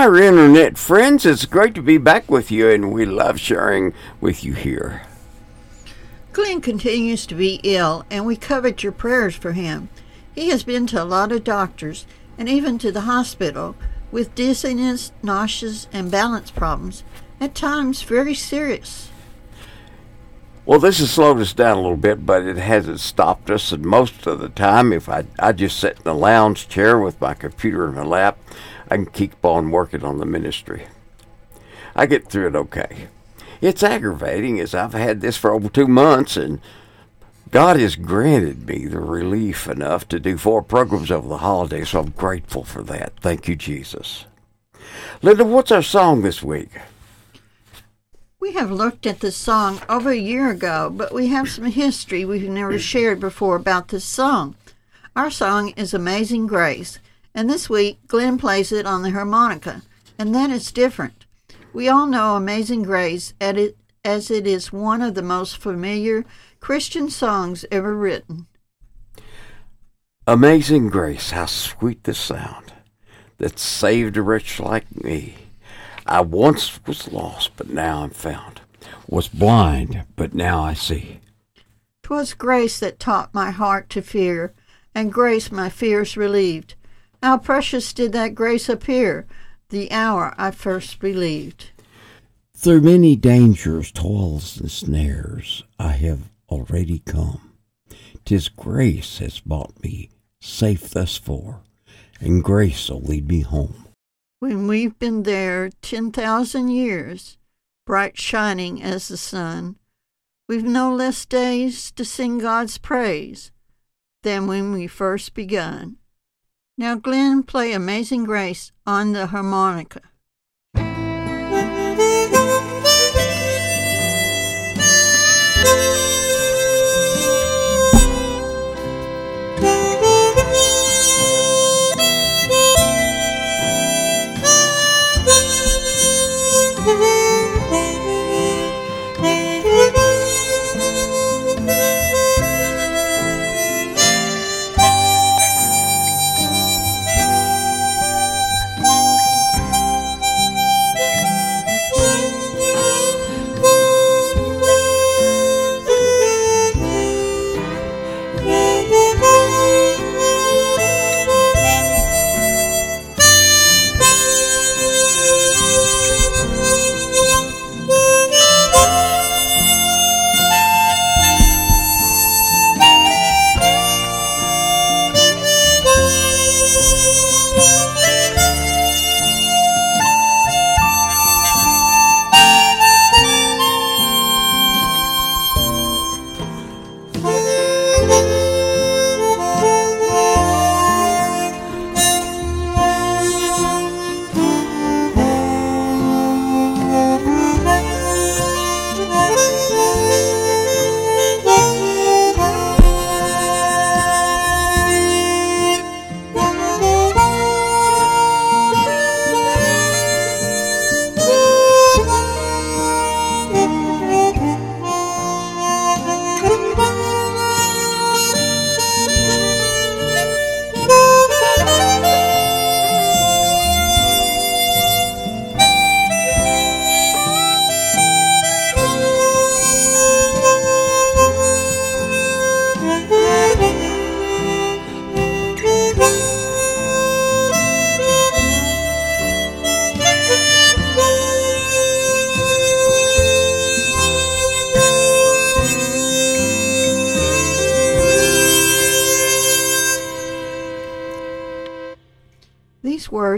Our internet friends. It's great to be back with you, and we love sharing with you here. Glenn continues to be ill, and we covet your prayers for him. He has been to a lot of doctors and even to the hospital with dizziness, nausea, and balance problems, at times very serious. Well, this has slowed us down a little bit, but it hasn't stopped us. And most of the time, if I, I just sit in a lounge chair with my computer in my lap, I can keep on working on the ministry. I get through it okay. It's aggravating as I've had this for over two months, and God has granted me the relief enough to do four programs over the holidays, so I'm grateful for that. Thank you, Jesus. Linda, what's our song this week? We have looked at this song over a year ago, but we have some history we've never shared before about this song. Our song is Amazing Grace, and this week Glenn plays it on the harmonica, and that is different. We all know Amazing Grace as it is one of the most familiar Christian songs ever written. Amazing Grace, how sweet the sound that saved a wretch like me. I once was lost, but now I'm found. Was blind, but now I see. 'Twas grace that taught my heart to fear, and grace my fears relieved. How precious did that grace appear the hour I first believed. Through many dangers, toils, and snares, I have already come. Tis grace has brought me safe thus far, and grace will lead me home when we've been there 10,000 years, bright shining as the sun, we've no less days to sing God's praise than when we first begun. Now, Glenn, play Amazing Grace on the harmonica.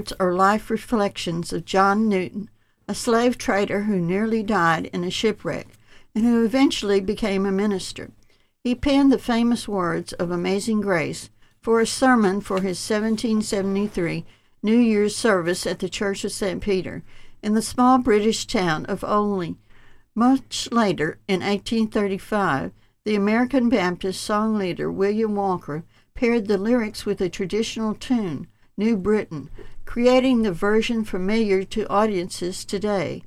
Words are life reflections of John Newton, a slave trader who nearly died in a shipwreck and who eventually became a minister. He penned the famous words of Amazing Grace for a sermon for his 1773 New Year's service at the Church of St. Peter in the small British town of Olney. Much later, in 1835, the American Baptist song leader William Walker paired the lyrics with a traditional tune, New Britain, creating the version familiar to audiences today.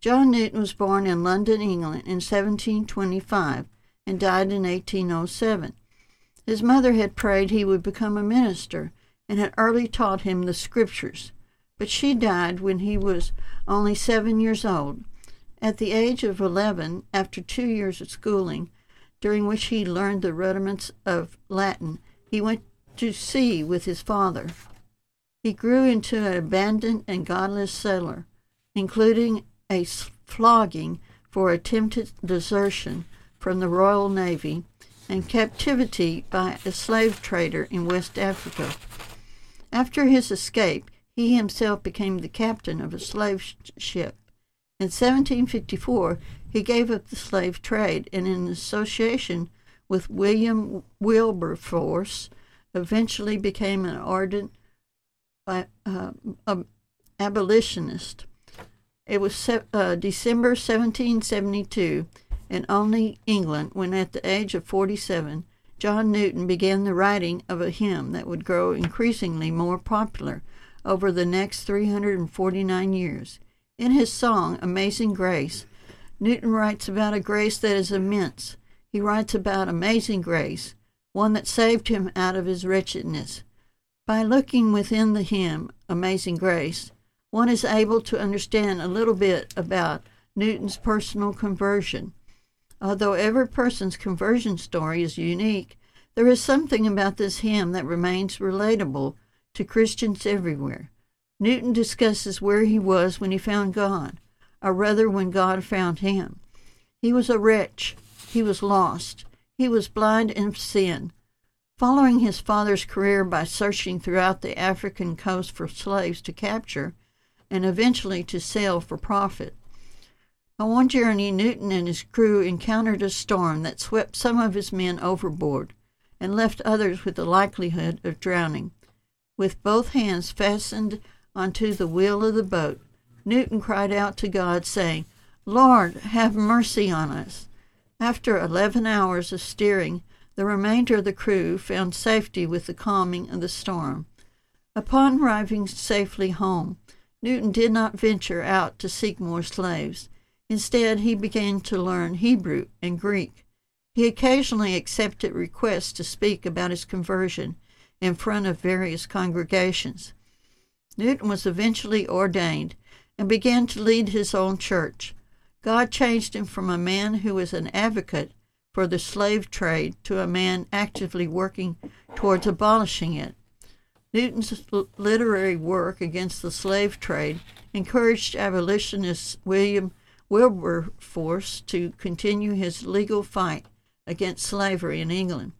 John Newton was born in London, England in 1725 and died in 1807. His mother had prayed he would become a minister and had early taught him the scriptures. but she died when he was only seven years old. At the age of 11, after two years of schooling, during which he learned the rudiments of Latin, he went to sea with his father. He grew into an abandoned and godless sailor, including a flogging for attempted desertion from the Royal Navy and captivity by a slave trader in West Africa. After his escape, he himself became the captain of a slave ship. In 1754, he gave up the slave trade and, in association with William Wilberforce, eventually became an ardent uh, abolitionist. It was uh, December 1772 and Olney England when, at the age of 47, John Newton began the writing of a hymn that would grow increasingly more popular over the next 349 years. In his song, Amazing Grace, Newton writes about a grace that is immense. He writes about amazing grace, one that saved him out of his wretchedness. By looking within the hymn, Amazing Grace, one is able to understand a little bit about Newton's personal conversion. Although every person's conversion story is unique, there is something about this hymn that remains relatable to Christians everywhere. Newton discusses where he was when he found God, or rather, when God found him. He was a wretch. He was lost. He was blind in sin. Following his father's career by searching throughout the African coast for slaves to capture and eventually to sell for profit. On one journey, Newton and his crew encountered a storm that swept some of his men overboard and left others with the likelihood of drowning. With both hands fastened onto the wheel of the boat, Newton cried out to God, saying, Lord, have mercy on us. After eleven hours of steering, the remainder of the crew found safety with the calming of the storm. Upon arriving safely home, Newton did not venture out to seek more slaves. Instead, he began to learn Hebrew and Greek. He occasionally accepted requests to speak about his conversion in front of various congregations. Newton was eventually ordained and began to lead his own church. God changed him from a man who was an advocate for the slave trade to a man actively working towards abolishing it. Newton's literary work against the slave trade encouraged abolitionist William Wilberforce to continue his legal fight against slavery in England.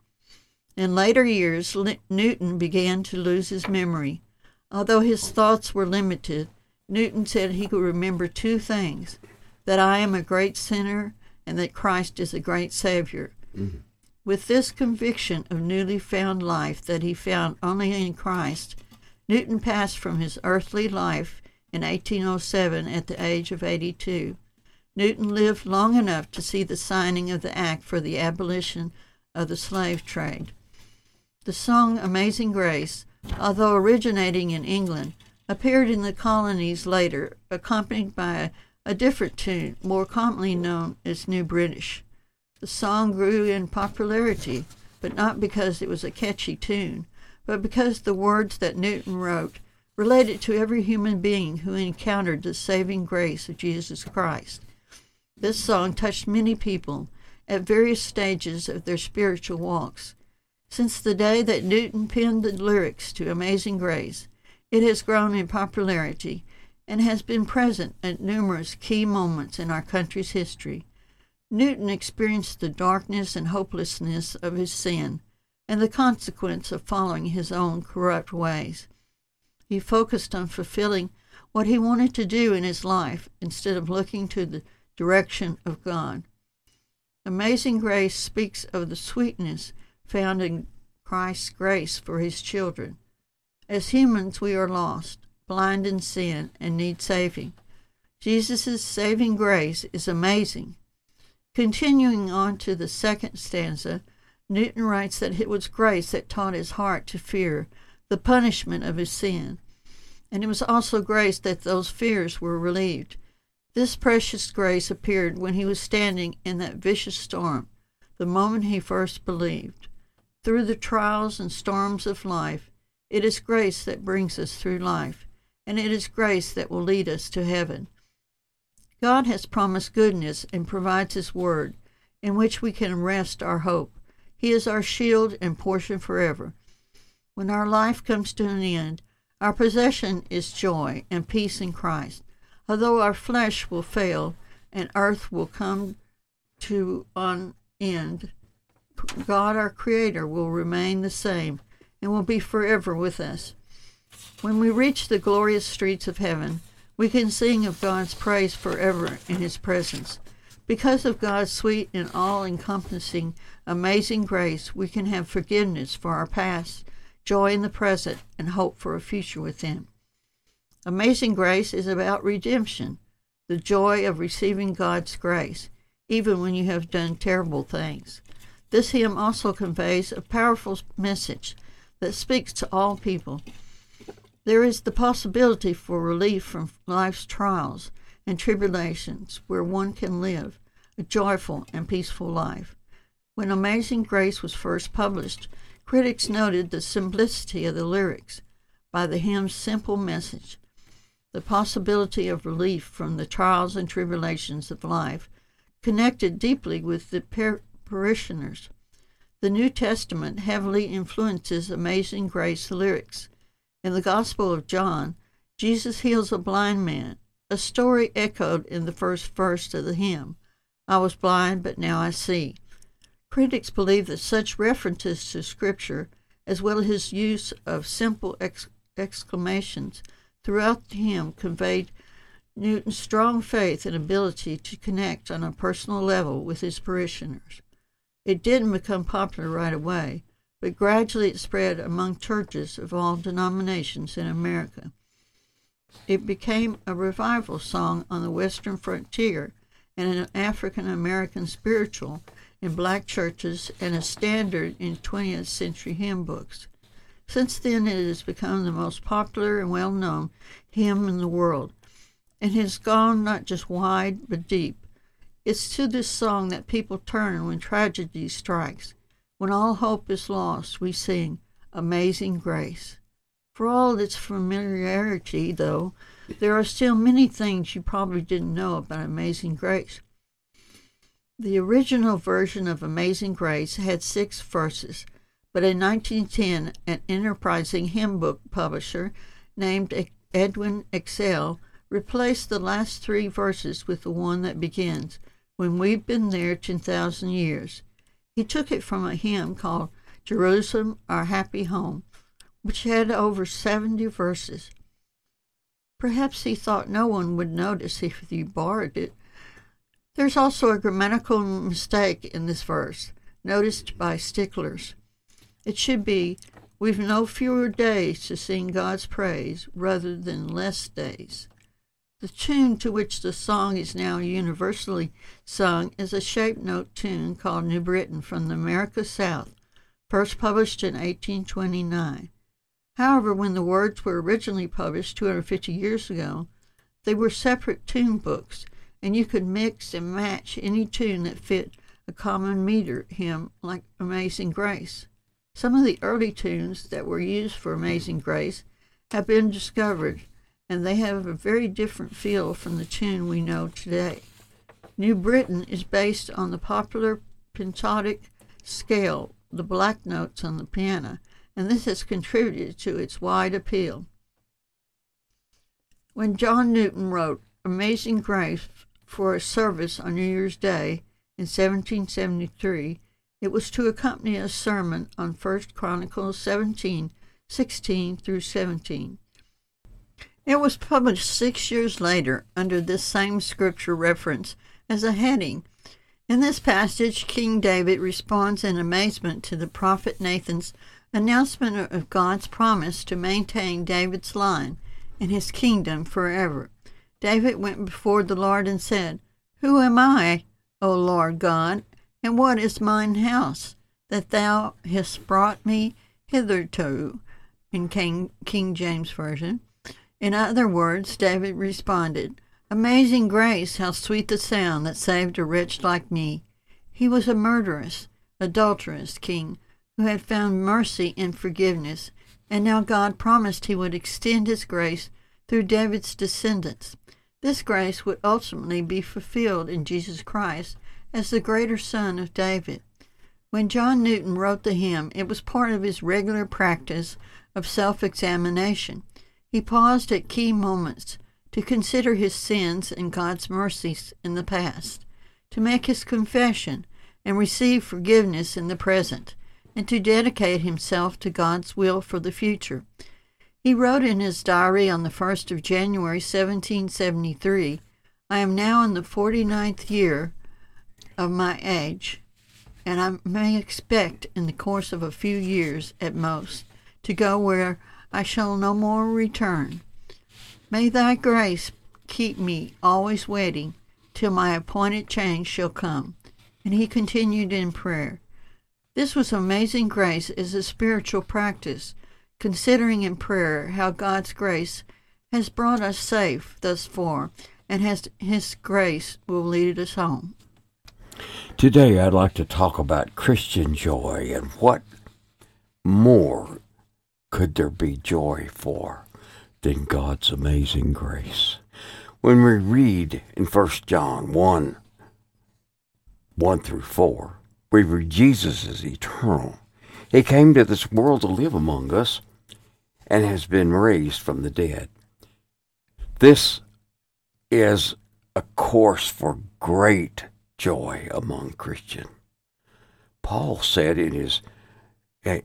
In later years, Newton began to lose his memory. Although his thoughts were limited, Newton said he could remember two things that I am a great sinner and that Christ is a great Savior. Mm-hmm. With this conviction of newly found life that he found only in Christ, Newton passed from his earthly life in 1807 at the age of 82. Newton lived long enough to see the signing of the Act for the abolition of the slave trade. The song Amazing Grace, although originating in England, appeared in the colonies later, accompanied by a a different tune, more commonly known as New Britain. The song grew in popularity, but not because it was a catchy tune, but because the words that Newton wrote related to every human being who encountered the saving grace of Jesus Christ. This song touched many people at various stages of their spiritual walks. Since the day that Newton penned the lyrics to Amazing Grace, it has grown in popularity and has been present at numerous key moments in our country's history. Newton experienced the darkness and hopelessness of his sin and the consequence of following his own corrupt ways. He focused on fulfilling what he wanted to do in his life instead of looking to the direction of God. Amazing Grace speaks of the sweetness found in Christ's grace for his children. As humans, we are lost blind in sin, and need saving. Jesus' saving grace is amazing. Continuing on to the second stanza, Newton writes that it was grace that taught his heart to fear the punishment of his sin, and it was also grace that those fears were relieved. This precious grace appeared when he was standing in that vicious storm, the moment he first believed. Through the trials and storms of life, it is grace that brings us through life and it is grace that will lead us to heaven. God has promised goodness and provides His word, in which we can rest our hope. He is our shield and portion forever. When our life comes to an end, our possession is joy and peace in Christ. Although our flesh will fail and earth will come to an end, God, our Creator, will remain the same and will be forever with us. When we reach the glorious streets of heaven, we can sing of God's praise forever in His presence. Because of God's sweet and all encompassing, amazing grace, we can have forgiveness for our past, joy in the present, and hope for a future with Him. Amazing grace is about redemption, the joy of receiving God's grace, even when you have done terrible things. This hymn also conveys a powerful message that speaks to all people. There is the possibility for relief from life's trials and tribulations where one can live a joyful and peaceful life. When Amazing Grace was first published, critics noted the simplicity of the lyrics by the hymn's simple message. The possibility of relief from the trials and tribulations of life connected deeply with the par- parishioners. The New Testament heavily influences Amazing Grace lyrics in the Gospel of John, Jesus heals a blind man, a story echoed in the first verse of the hymn I was blind, but now I see. Critics believe that such references to Scripture, as well as his use of simple ex- exclamations throughout the hymn, conveyed Newton's strong faith and ability to connect on a personal level with his parishioners. It didn't become popular right away, but gradually it spread among churches of all denominations in America. It became a revival song on the western frontier and an African American spiritual in black churches and a standard in 20th century hymn books. Since then, it has become the most popular and well known hymn in the world, and has gone not just wide but deep. It's to this song that people turn when tragedy strikes. When all hope is lost, we sing Amazing Grace. For all its familiarity, though, there are still many things you probably didn't know about Amazing Grace. The original version of Amazing Grace had six verses, but in 1910, an enterprising hymn book publisher named Edwin Excell replaced the last three verses with the one that begins, When We've Been There 10,000 Years. He took it from a hymn called Jerusalem, Our Happy Home, which had over 70 verses. Perhaps he thought no one would notice if he borrowed it. There's also a grammatical mistake in this verse, noticed by sticklers. It should be, We've no fewer days to sing God's praise rather than less days. The tune to which the song is now universally sung is a shape note tune called New Britain from the America South, first published in 1829. However, when the words were originally published 250 years ago, they were separate tune books, and you could mix and match any tune that fit a common meter hymn like Amazing Grace. Some of the early tunes that were used for Amazing Grace have been discovered and they have a very different feel from the tune we know today. New Britain is based on the popular pentatonic scale, the black notes on the piano, and this has contributed to its wide appeal. When John Newton wrote Amazing Grace for a service on New Year's Day in 1773, it was to accompany a sermon on 1 Chronicles 17, 16 through 17. It was published six years later under this same scripture reference as a heading. In this passage, King David responds in amazement to the prophet Nathan's announcement of God's promise to maintain David's line and his kingdom forever. David went before the Lord and said, Who am I, O Lord God, and what is mine house, that thou hast brought me hitherto? In King, King James Version. In other words, David responded, Amazing grace, how sweet the sound that saved a wretch like me. He was a murderous, adulterous king who had found mercy and forgiveness, and now God promised he would extend his grace through David's descendants. This grace would ultimately be fulfilled in Jesus Christ as the greater son of David. When John Newton wrote the hymn, it was part of his regular practice of self examination. He paused at key moments to consider his sins and God's mercies in the past, to make his confession and receive forgiveness in the present, and to dedicate himself to God's will for the future. He wrote in his diary on the 1st of January 1773 I am now in the forty ninth year of my age, and I may expect in the course of a few years at most to go where I shall no more return. May thy grace keep me always waiting till my appointed change shall come. And he continued in prayer. This was amazing grace as a spiritual practice, considering in prayer how God's grace has brought us safe thus far and has his grace will lead us home. Today I'd like to talk about Christian joy and what more could there be joy for than God's amazing grace. When we read in 1 John 1 1 through 4, we read Jesus is eternal. He came to this world to live among us and has been raised from the dead. This is a course for great joy among Christians. Paul said in his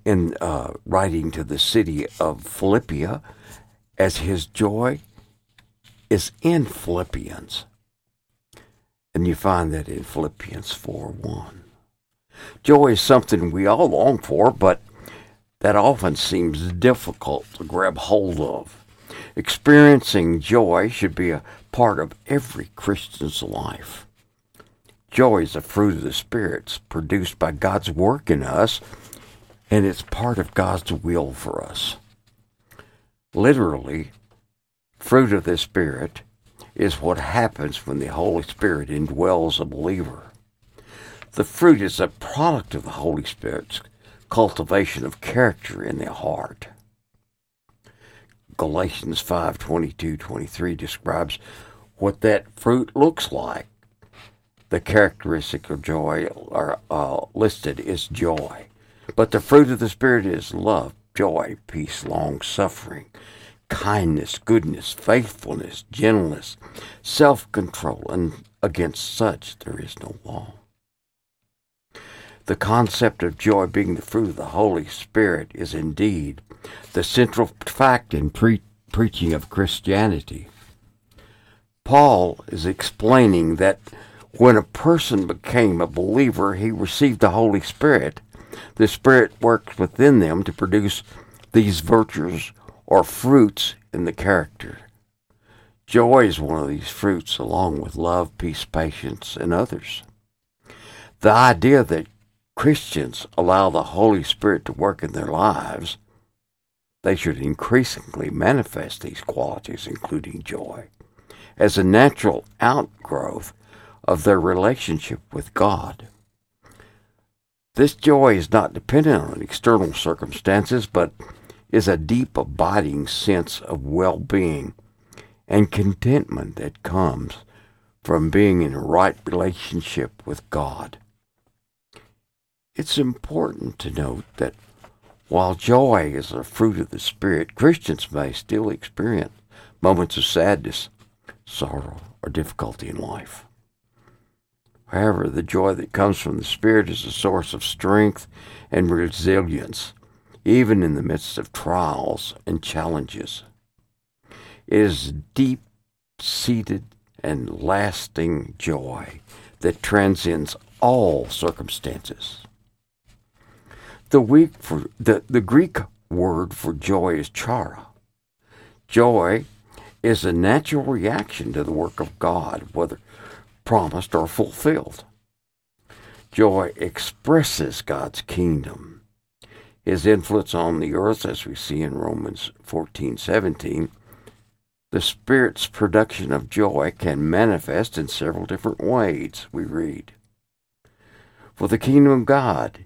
in uh, writing to the city of Philippia, as his joy is in Philippians. And you find that in Philippians 4 1. Joy is something we all long for, but that often seems difficult to grab hold of. Experiencing joy should be a part of every Christian's life. Joy is a fruit of the Spirit produced by God's work in us, and it's part of God's will for us. Literally, fruit of the Spirit is what happens when the Holy Spirit indwells a believer. The fruit is a product of the Holy Spirit's cultivation of character in the heart. Galatians 5 22 23 describes what that fruit looks like. The characteristic of joy are uh, listed is joy. But the fruit of the Spirit is love, joy, peace, long suffering, kindness, goodness, faithfulness, gentleness, self control, and against such there is no law. The concept of joy being the fruit of the Holy Spirit is indeed the central fact in pre- preaching of Christianity. Paul is explaining that when a person became a believer, he received the Holy Spirit. The Spirit works within them to produce these virtues or fruits in the character. Joy is one of these fruits, along with love, peace, patience, and others. The idea that Christians allow the Holy Spirit to work in their lives, they should increasingly manifest these qualities, including joy, as a natural outgrowth of their relationship with God. This joy is not dependent on external circumstances, but is a deep, abiding sense of well being and contentment that comes from being in right relationship with God. It's important to note that while joy is a fruit of the Spirit, Christians may still experience moments of sadness, sorrow, or difficulty in life. However, the joy that comes from the Spirit is a source of strength and resilience even in the midst of trials and challenges. It is deep seated and lasting joy that transcends all circumstances. The, for, the, the Greek word for joy is chara. Joy is a natural reaction to the work of God, whether promised or fulfilled. Joy expresses God's kingdom his influence on the earth, as we see in Romans 14 17, the Spirit's production of joy can manifest in several different ways, we read. For the kingdom of God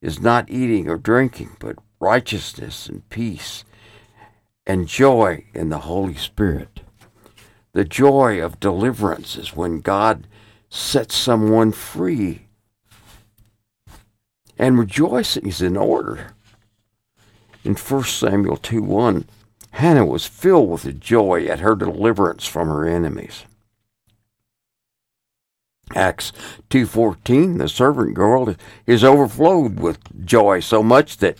is not eating or drinking, but righteousness and peace and joy in the Holy Spirit. The joy of deliverance is when God sets someone free. And rejoicing is in order. In 1 Samuel 2 1, Hannah was filled with joy at her deliverance from her enemies. Acts 2:14 the servant girl is overflowed with joy so much that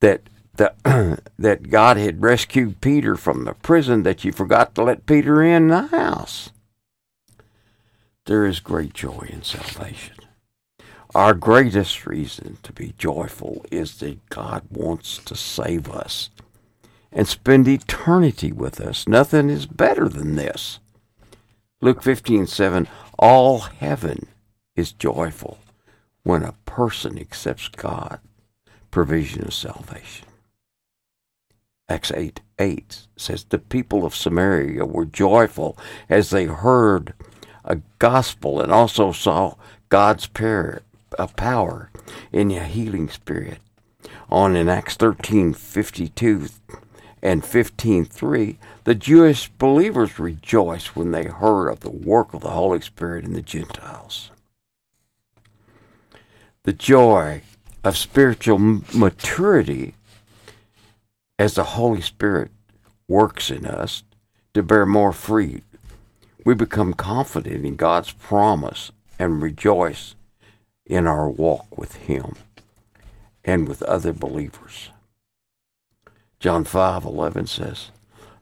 that the, that God had rescued Peter from the prison that you forgot to let Peter in the house. There is great joy in salvation. Our greatest reason to be joyful is that God wants to save us and spend eternity with us. Nothing is better than this. Luke 15 7 All heaven is joyful when a person accepts God's provision of salvation. Acts 8 8 says, The people of Samaria were joyful as they heard a gospel and also saw God's power, uh, power in a healing spirit. On in Acts 13 52 and 15:3, the Jewish believers rejoiced when they heard of the work of the Holy Spirit in the Gentiles. The joy of spiritual maturity as the Holy Spirit works in us to bear more fruit. We become confident in God's promise and rejoice in our walk with Him and with other believers. John 5:11 says,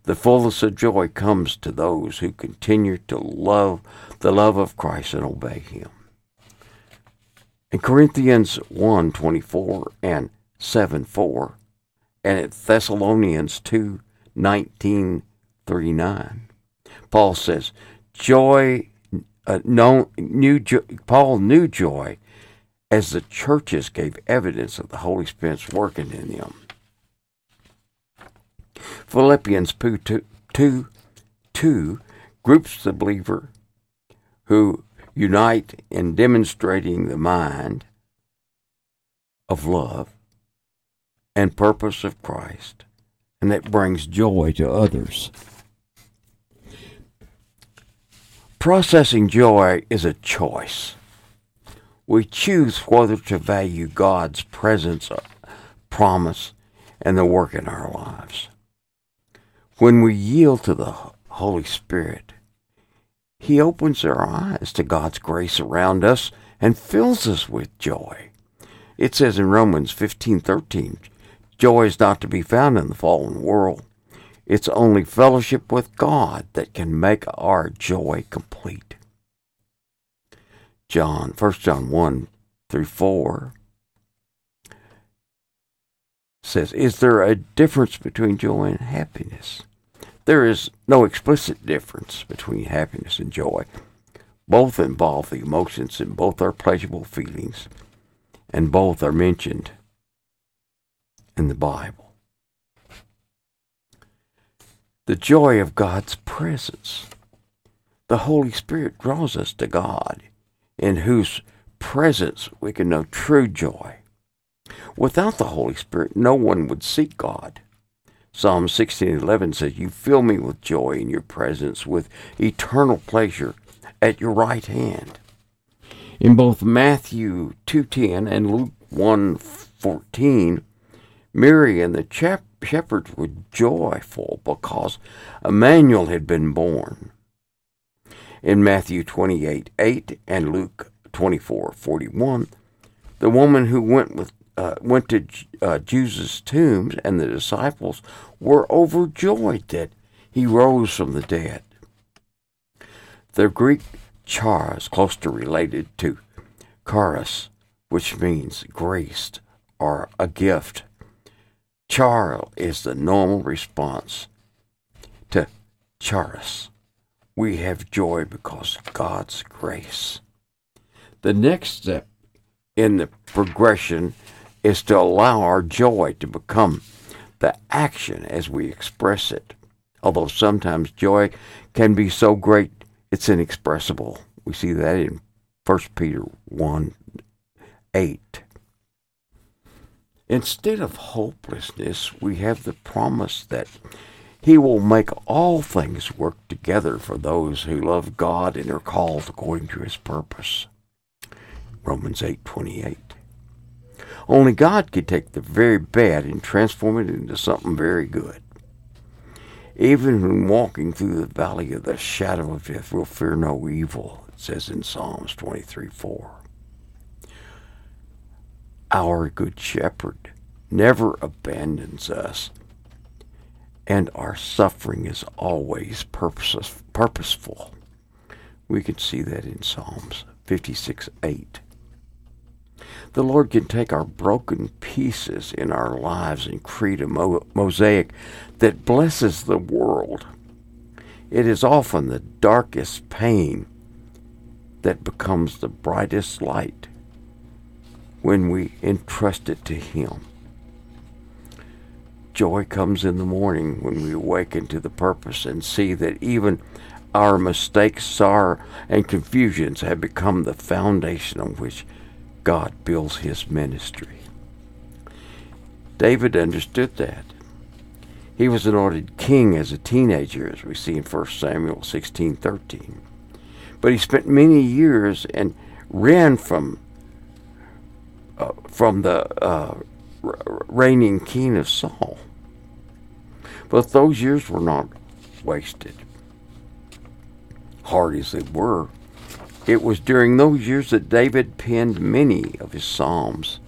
"The fullness of joy comes to those who continue to love the love of Christ and obey him." In Corinthians 1:24 and 7:4 and at Thessalonians 2:19 39, Paul says, "Joy uh, no, new jo- Paul knew joy as the churches gave evidence of the Holy Spirit's working in them. Philippians 2, 2, 2 groups the believer who unite in demonstrating the mind of love and purpose of Christ, and that brings joy to others. Processing joy is a choice. We choose whether to value God's presence, uh, promise, and the work in our lives. When we yield to the Holy Spirit, He opens our eyes to God's grace around us and fills us with joy. It says in Romans 15:13, joy is not to be found in the fallen world. It's only fellowship with God that can make our joy complete. John, 1 John 1 through 4 says, Is there a difference between joy and happiness? There is no explicit difference between happiness and joy. Both involve the emotions and both are pleasurable feelings, and both are mentioned in the Bible. The joy of God's presence. The Holy Spirit draws us to God, in whose presence we can know true joy. Without the Holy Spirit, no one would seek God. Psalm 16:11 says, "You fill me with joy in your presence, with eternal pleasure at your right hand." In both Matthew 2:10 and Luke 1:14, Mary and the shepherds were joyful because Emmanuel had been born. In Matthew 28:8 and Luke 24:41, the woman who went with uh, went to uh, Jesus' tombs, and the disciples were overjoyed that he rose from the dead. The Greek chara, closely related to charis, which means graced or a gift. Chara is the normal response to charis. We have joy because of God's grace. The next step in the progression is to allow our joy to become the action as we express it. Although sometimes joy can be so great it's inexpressible. We see that in 1 Peter 1 8. Instead of hopelessness, we have the promise that he will make all things work together for those who love God and are called according to his purpose. Romans 8:28. Only God can take the very bad and transform it into something very good. Even when walking through the valley of the shadow of death, we'll fear no evil, it says in Psalms 23 4. Our good shepherd never abandons us, and our suffering is always purpose, purposeful. We can see that in Psalms 56 8. The Lord can take our broken pieces in our lives and create a mo- mosaic that blesses the world. It is often the darkest pain that becomes the brightest light when we entrust it to Him. Joy comes in the morning when we awaken to the purpose and see that even our mistakes, sorrow, and confusions have become the foundation on which God builds his ministry. David understood that. He was anointed king as a teenager, as we see in 1 Samuel 16:13. But he spent many years and ran from uh, from the uh, reigning king of Saul. But those years were not wasted. Hard as they were, it was during those years that David penned many of his psalms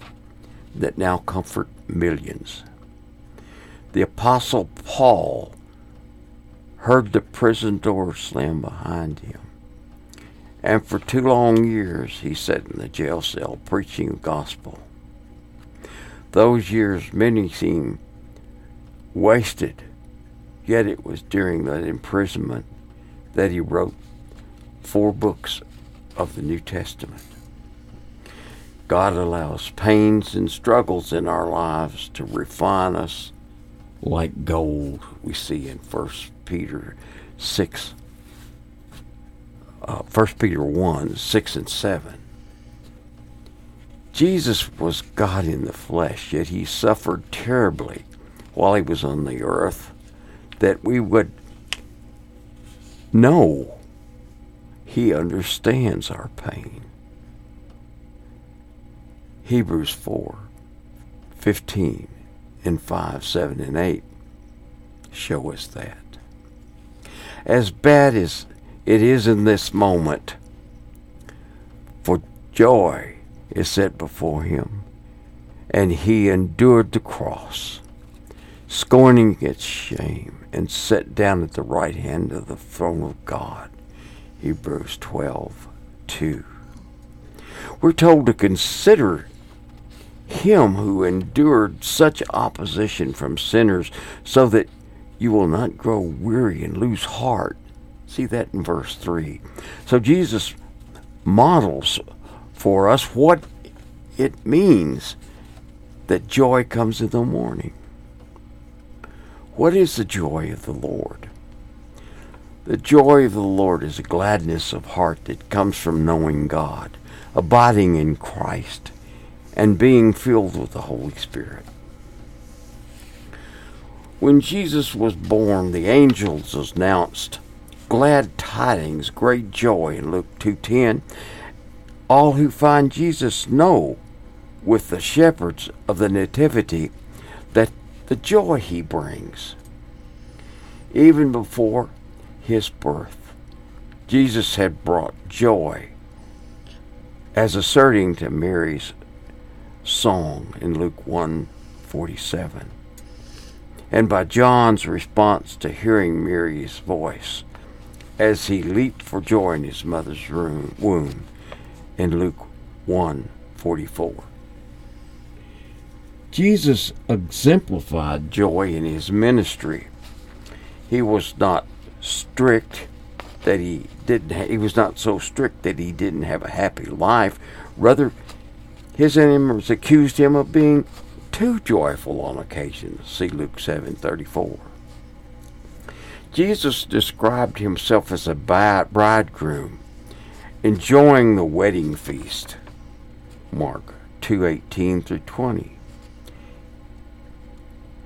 that now comfort millions. The Apostle Paul heard the prison door slam behind him. And for two long years he sat in the jail cell preaching the gospel. Those years many seem wasted, yet it was during that imprisonment that he wrote four books of the New Testament. God allows pains and struggles in our lives to refine us like gold, we see in 1 Peter 6, uh, 1 Peter 1, 6 and 7. Jesus was God in the flesh, yet he suffered terribly while he was on the earth that we would know he understands our pain. Hebrews 4 15 and 5, 7, and 8 show us that. As bad as it is in this moment, for joy is set before him, and he endured the cross, scorning its shame, and sat down at the right hand of the throne of God. Hebrews 12 2. We're told to consider him who endured such opposition from sinners so that you will not grow weary and lose heart. See that in verse 3. So Jesus models for us what it means that joy comes in the morning. What is the joy of the Lord? The joy of the Lord is a gladness of heart that comes from knowing God, abiding in Christ, and being filled with the Holy Spirit. When Jesus was born, the angels announced glad tidings, great joy in Luke 2:10. All who find Jesus know with the shepherds of the nativity that the joy he brings. Even before his birth. Jesus had brought joy, as asserting to Mary's song in Luke 1:47, and by John's response to hearing Mary's voice as he leaped for joy in his mother's room, womb in Luke 1:44. Jesus exemplified joy in his ministry. He was not strict that he didn't ha- he was not so strict that he didn't have a happy life rather his enemies accused him of being too joyful on occasion see luke 7:34 jesus described himself as a bridegroom enjoying the wedding feast mark 2:18 through 20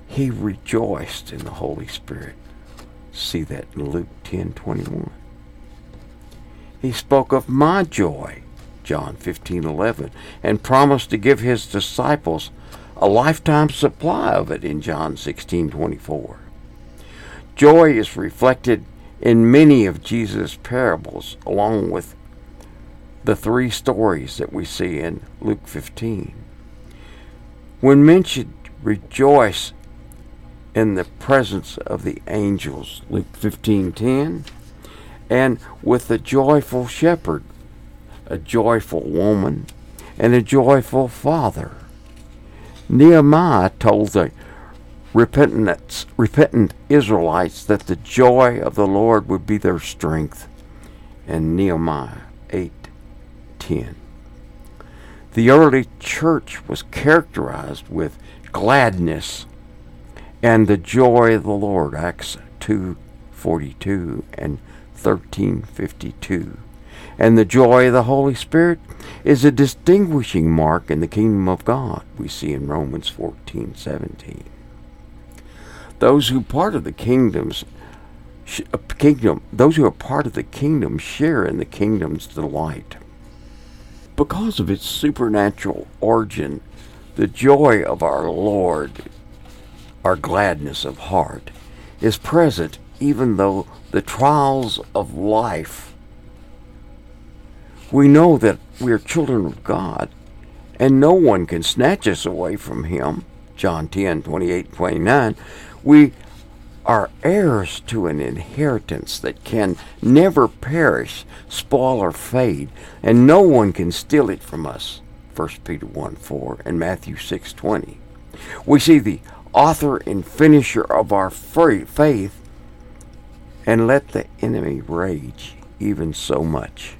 he rejoiced in the Holy Spirit. See that in Luke 10 21. He spoke of my joy, John 15 11, and promised to give his disciples a lifetime supply of it in John 16 24. Joy is reflected in many of Jesus' parables, along with the three stories that we see in Luke 15. When mentioned, rejoice in the presence of the angels, Luke 15:10, and with the joyful shepherd, a joyful woman, and a joyful father. Nehemiah told the repentant, repentant Israelites that the joy of the Lord would be their strength. And Nehemiah 8:10. The early church was characterized with gladness and the joy of the Lord, Acts 2:42 and 13:52. And the joy of the Holy Spirit is a distinguishing mark in the kingdom of God, we see in Romans 14:17. Those who part of the kingdoms uh, kingdom those who are part of the kingdom share in the kingdom's delight. Because of its supernatural origin, the joy of our Lord, our gladness of heart, is present even though the trials of life. We know that we are children of God, and no one can snatch us away from Him. John 10 28 29. We are heirs to an inheritance that can never perish, spoil, or fade, and no one can steal it from us. 1 Peter 1 4 and Matthew 6 20. We see the author and finisher of our faith, and let the enemy rage even so much.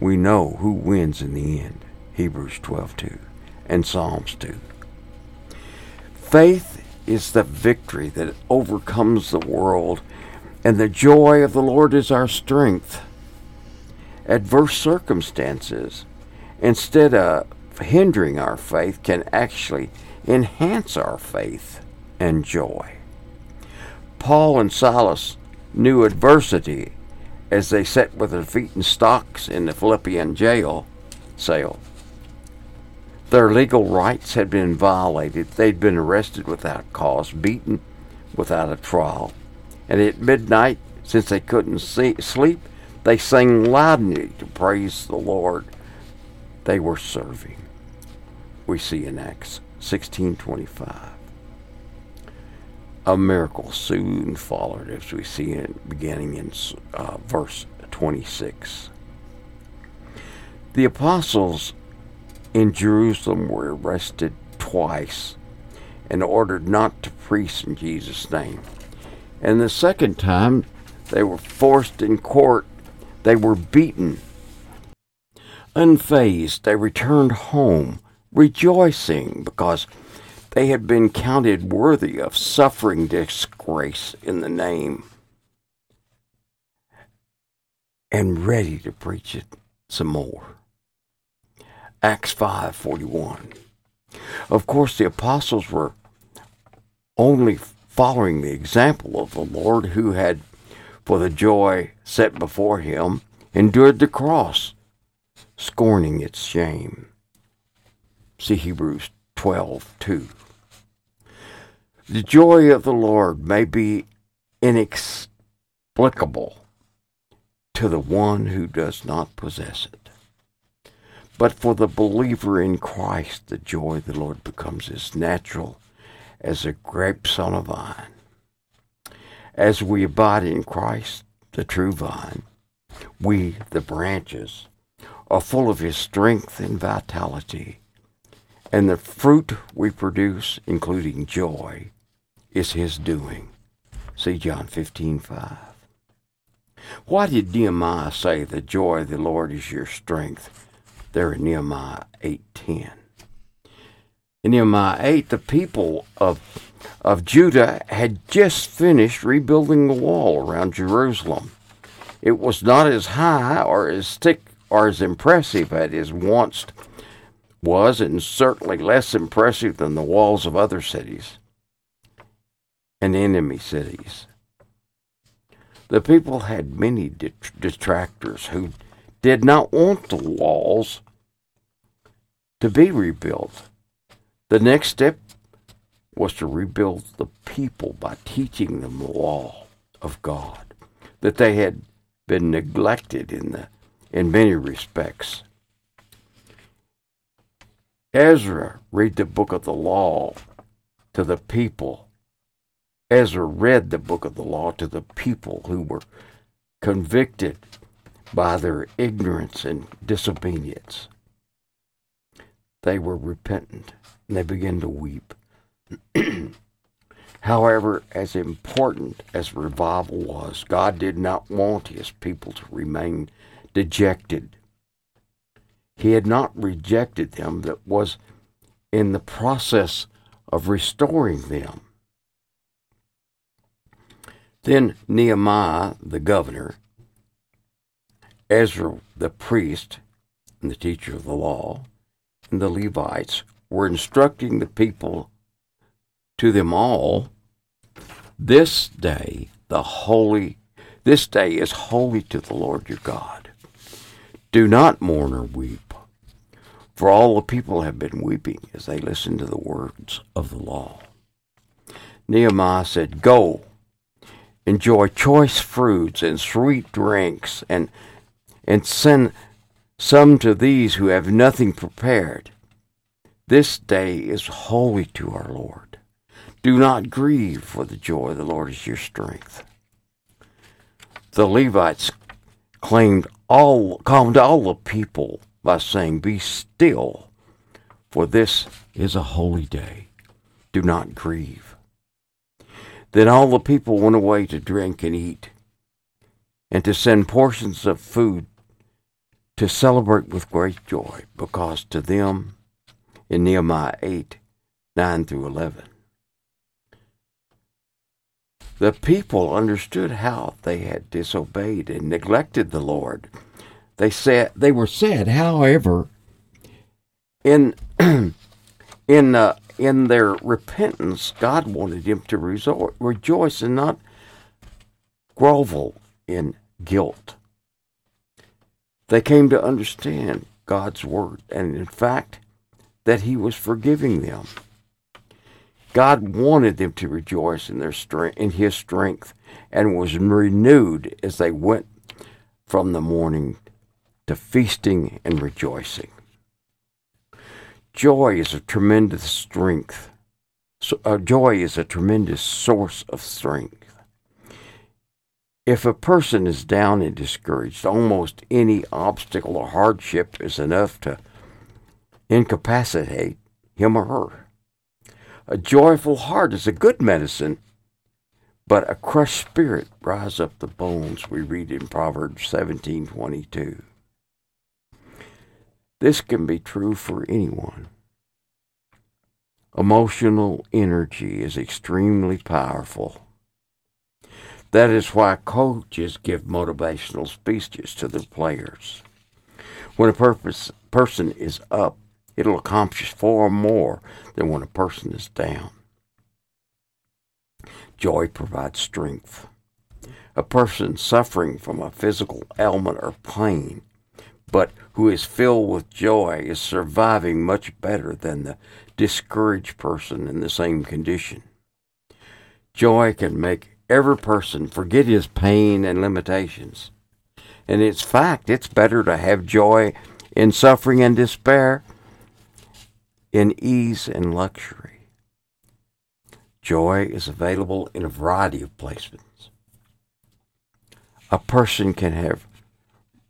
We know who wins in the end. Hebrews 12 2 and Psalms 2. Faith is the victory that overcomes the world, and the joy of the Lord is our strength. Adverse circumstances, instead of hindering our faith, can actually enhance our faith and joy. Paul and Silas knew adversity as they sat with their feet in stocks in the Philippian jail cell. Their legal rights had been violated. They'd been arrested without cause, beaten without a trial. And at midnight, since they couldn't see, sleep, they sang loudly to praise the Lord they were serving. We see in Acts 16:25. A miracle soon followed, as we see it beginning in uh, verse 26. The apostles in Jerusalem were arrested twice and ordered not to preach in Jesus' name. And the second time, they were forced in court. They were beaten. Unfazed, they returned home, rejoicing because they had been counted worthy of suffering disgrace in the name and ready to preach it some more. Acts 5:41. Of course, the apostles were only following the example of the Lord who had for the joy set before him endured the cross, scorning its shame. See Hebrews 12:2. The joy of the Lord may be inexplicable to the one who does not possess it. But for the believer in Christ, the joy of the Lord becomes as natural as the grapes on a vine. As we abide in Christ, the true vine, we, the branches, are full of His strength and vitality. And the fruit we produce, including joy, is His doing. See John 15 5. Why did Nehemiah say, The joy of the Lord is your strength? There in Nehemiah 8:10. In Nehemiah 8, the people of of Judah had just finished rebuilding the wall around Jerusalem. It was not as high or as thick or as impressive as it once was, and certainly less impressive than the walls of other cities. and enemy cities. The people had many detractors who did not want the walls to be rebuilt. The next step was to rebuild the people by teaching them the law of God, that they had been neglected in the in many respects. Ezra read the book of the law to the people. Ezra read the book of the law to the people who were convicted by their ignorance and disobedience. They were repentant and they began to weep. However, as important as revival was, God did not want his people to remain dejected. He had not rejected them, that was in the process of restoring them. Then Nehemiah, the governor, Ezra, the priest, and the teacher of the law, and the Levites were instructing the people to them all this day the holy this day is holy to the Lord your God. Do not mourn or weep, for all the people have been weeping as they listen to the words of the law. Nehemiah said, Go, enjoy choice fruits and sweet drinks, and, and send some to these who have nothing prepared. This day is holy to our Lord. Do not grieve, for the joy of the Lord is your strength. The Levites claimed all calmed all the people by saying, Be still, for this is a holy day. Do not grieve. Then all the people went away to drink and eat, and to send portions of food to celebrate with great joy, because to them, in Nehemiah 8 9 through 11, the people understood how they had disobeyed and neglected the Lord. They said they were said, however, in in uh, in their repentance, God wanted them to rejoice and not grovel in guilt. They came to understand God's word, and in fact, that He was forgiving them. God wanted them to rejoice in their strength, in His strength, and was renewed as they went from the morning to feasting and rejoicing. Joy is a tremendous strength. So, uh, joy is a tremendous source of strength. If a person is down and discouraged, almost any obstacle or hardship is enough to incapacitate him or her. A joyful heart is a good medicine, but a crushed spirit dries up the bones, we read in Proverbs 17:22. This can be true for anyone. Emotional energy is extremely powerful. That is why coaches give motivational speeches to their players. When a purpose, person is up, it'll accomplish far more than when a person is down. Joy provides strength. A person suffering from a physical ailment or pain, but who is filled with joy, is surviving much better than the discouraged person in the same condition. Joy can make every person forget his pain and limitations. And it's fact, it's better to have joy in suffering and despair in ease and luxury. Joy is available in a variety of placements. A person can have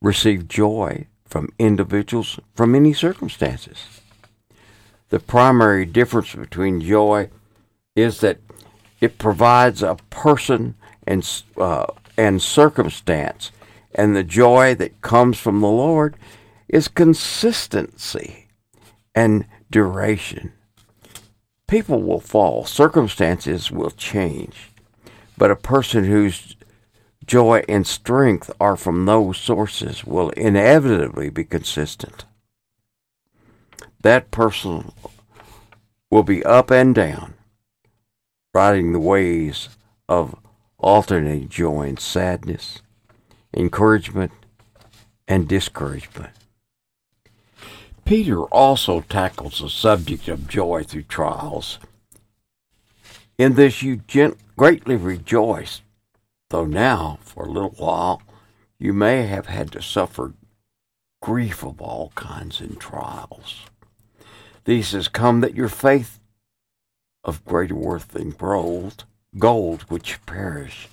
received joy from individuals from any circumstances. The primary difference between joy is that it provides a person and uh, and circumstance, and the joy that comes from the Lord is consistency and duration. People will fall, circumstances will change, but a person whose joy and strength are from those sources will inevitably be consistent. That person will be up and down, riding the waves of alternating joy and sadness, encouragement and discouragement. Peter also tackles the subject of joy through trials. In this you gent- greatly rejoice, though now, for a little while, you may have had to suffer grief of all kinds in trials. These has come that your faith of greater worth than gold, gold which perish,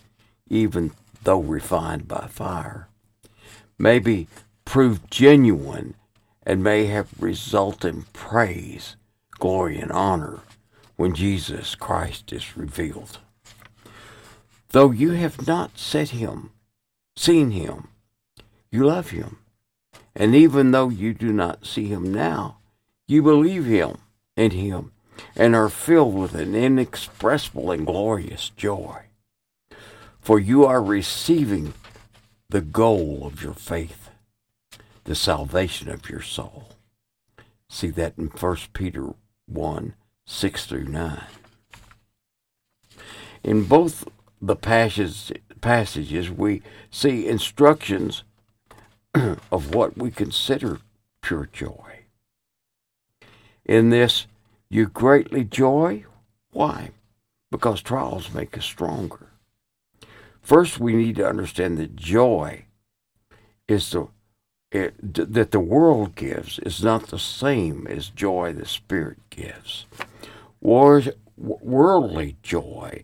even though refined by fire, may be proved genuine and may have result in praise, glory, and honor when Jesus Christ is revealed. Though you have not set him, seen him, you love him. And even though you do not see him now, you believe him in him and are filled with an inexpressible and glorious joy. For you are receiving the goal of your faith, the salvation of your soul. See that in 1 Peter 1 6 through 9. In both the passages, passages we see instructions of what we consider pure joy. In this, you greatly joy. Why? Because trials make us stronger. First, we need to understand that joy is the it, that the world gives is not the same as joy the Spirit gives. War, worldly joy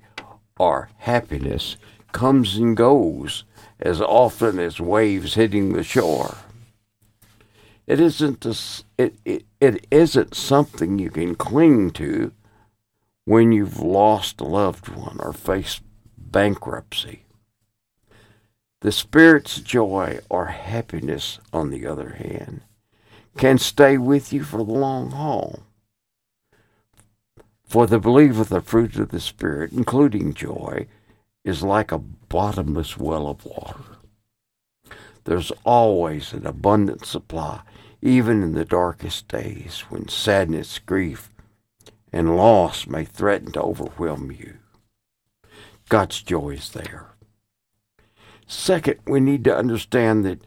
or happiness comes and goes as often as waves hitting the shore. It isn't a, it, it, it isn't something you can cling to when you've lost a loved one or faced bankruptcy. The Spirit's joy or happiness, on the other hand, can stay with you for the long haul. For the believer, the fruit of the Spirit, including joy, is like a bottomless well of water. There's always an abundant supply, even in the darkest days when sadness, grief, and loss may threaten to overwhelm you. God's joy is there. Second, we need to understand that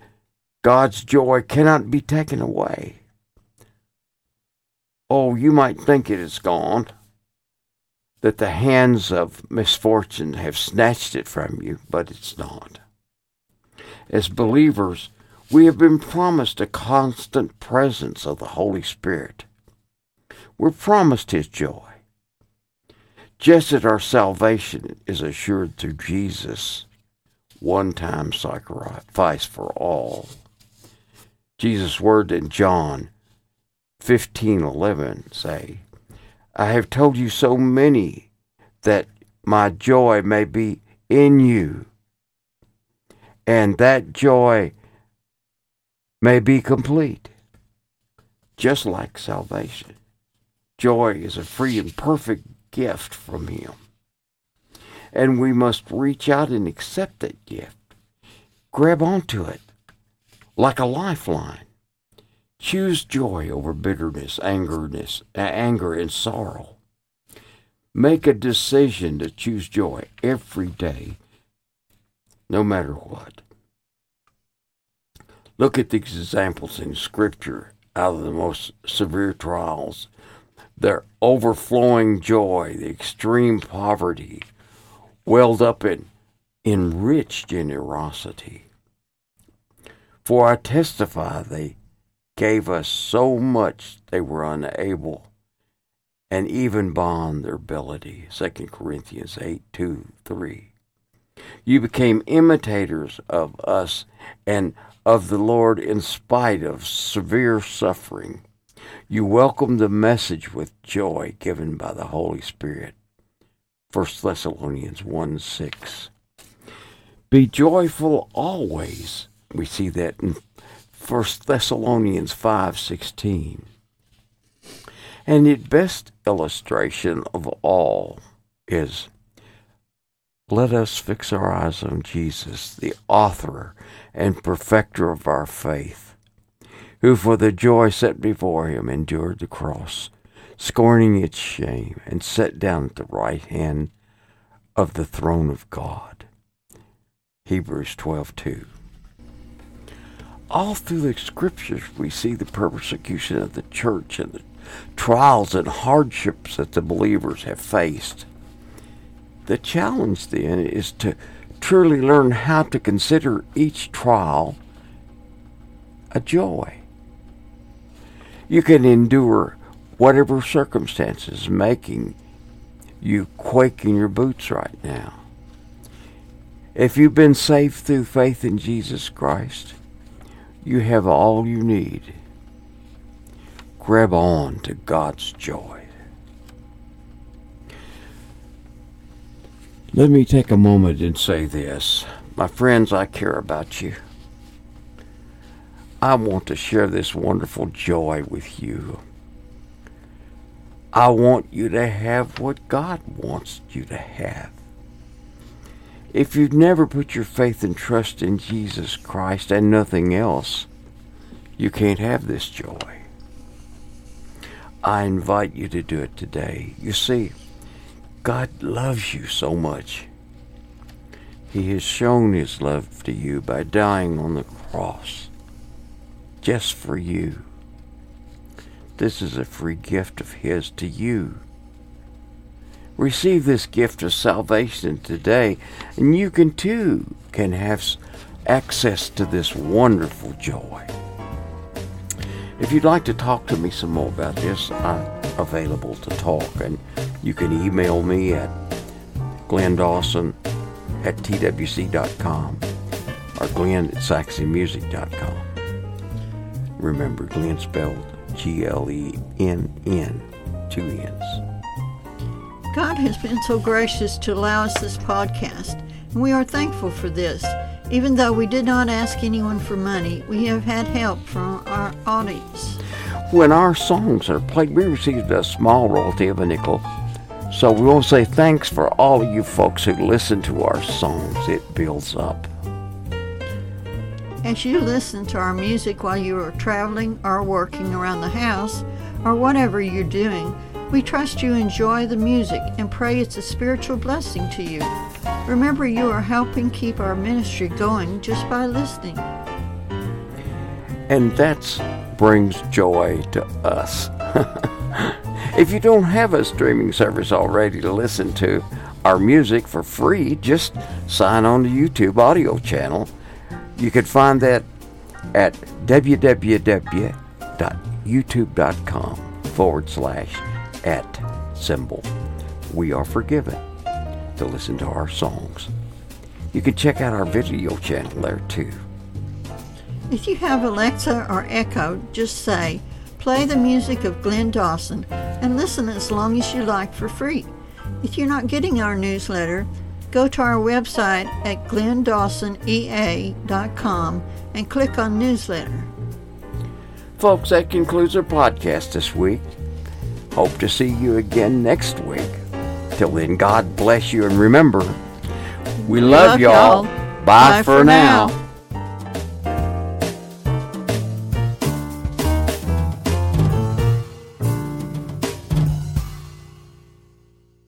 God's joy cannot be taken away. Oh, you might think it is gone, that the hands of misfortune have snatched it from you, but it's not. As believers, we have been promised a constant presence of the Holy Spirit. We're promised His joy. Just as our salvation is assured through Jesus one time sacrifice for all. Jesus' word in John 15:11 say, I have told you so many that my joy may be in you and that joy may be complete just like salvation. Joy is a free and perfect gift from him and we must reach out and accept that gift. Grab onto it like a lifeline. Choose joy over bitterness, angerness, anger, and sorrow. Make a decision to choose joy every day, no matter what. Look at these examples in Scripture out of the most severe trials their overflowing joy, the extreme poverty, welled up in, enriched generosity. For I testify they gave us so much they were unable and even bond their ability. 2 Corinthians 8 2 3. You became imitators of us and of the Lord in spite of severe suffering. You welcomed the message with joy given by the Holy Spirit. 1 Thessalonians 1 6. Be joyful always. We see that in 1 Thessalonians 5 16. And the best illustration of all is let us fix our eyes on Jesus, the author and perfecter of our faith, who for the joy set before him endured the cross scorning its shame, and sat down at the right hand of the throne of God. Hebrews 12:2. All through the scriptures we see the persecution of the church and the trials and hardships that the believers have faced. The challenge then is to truly learn how to consider each trial a joy. You can endure whatever circumstances making you quake in your boots right now. If you've been saved through faith in Jesus Christ, you have all you need. Grab on to God's joy. Let me take a moment and say this. My friends, I care about you. I want to share this wonderful joy with you. I want you to have what God wants you to have. If you've never put your faith and trust in Jesus Christ and nothing else, you can't have this joy. I invite you to do it today. You see, God loves you so much. He has shown his love to you by dying on the cross just for you. This is a free gift of his to you. Receive this gift of salvation today, and you can too can have access to this wonderful joy. If you'd like to talk to me some more about this, I'm available to talk, and you can email me at Glenn Dawson at twc.com or Glenn at saxonmusic.com. Remember, Glenn spelled G L E N N, two N's. God has been so gracious to allow us this podcast, and we are thankful for this. Even though we did not ask anyone for money, we have had help from our audience. When our songs are played, we received a small royalty of a nickel. So we want to say thanks for all of you folks who listen to our songs. It builds up. As you listen to our music while you are traveling or working around the house, or whatever you're doing, we trust you enjoy the music and pray it's a spiritual blessing to you. Remember, you are helping keep our ministry going just by listening. And that brings joy to us. if you don't have a streaming service already to listen to our music for free, just sign on to YouTube audio channel. You can find that at www.youtube.com forward slash at symbol. We are forgiven to listen to our songs. You can check out our video channel there too. If you have Alexa or Echo, just say, play the music of Glenn Dawson and listen as long as you like for free. If you're not getting our newsletter, go to our website at glendawsonea.com and click on newsletter. Folks, that concludes our podcast this week. Hope to see you again next week. Till then, God bless you and remember, we, love, love y'all. y'all. Bye, Bye for for now. now.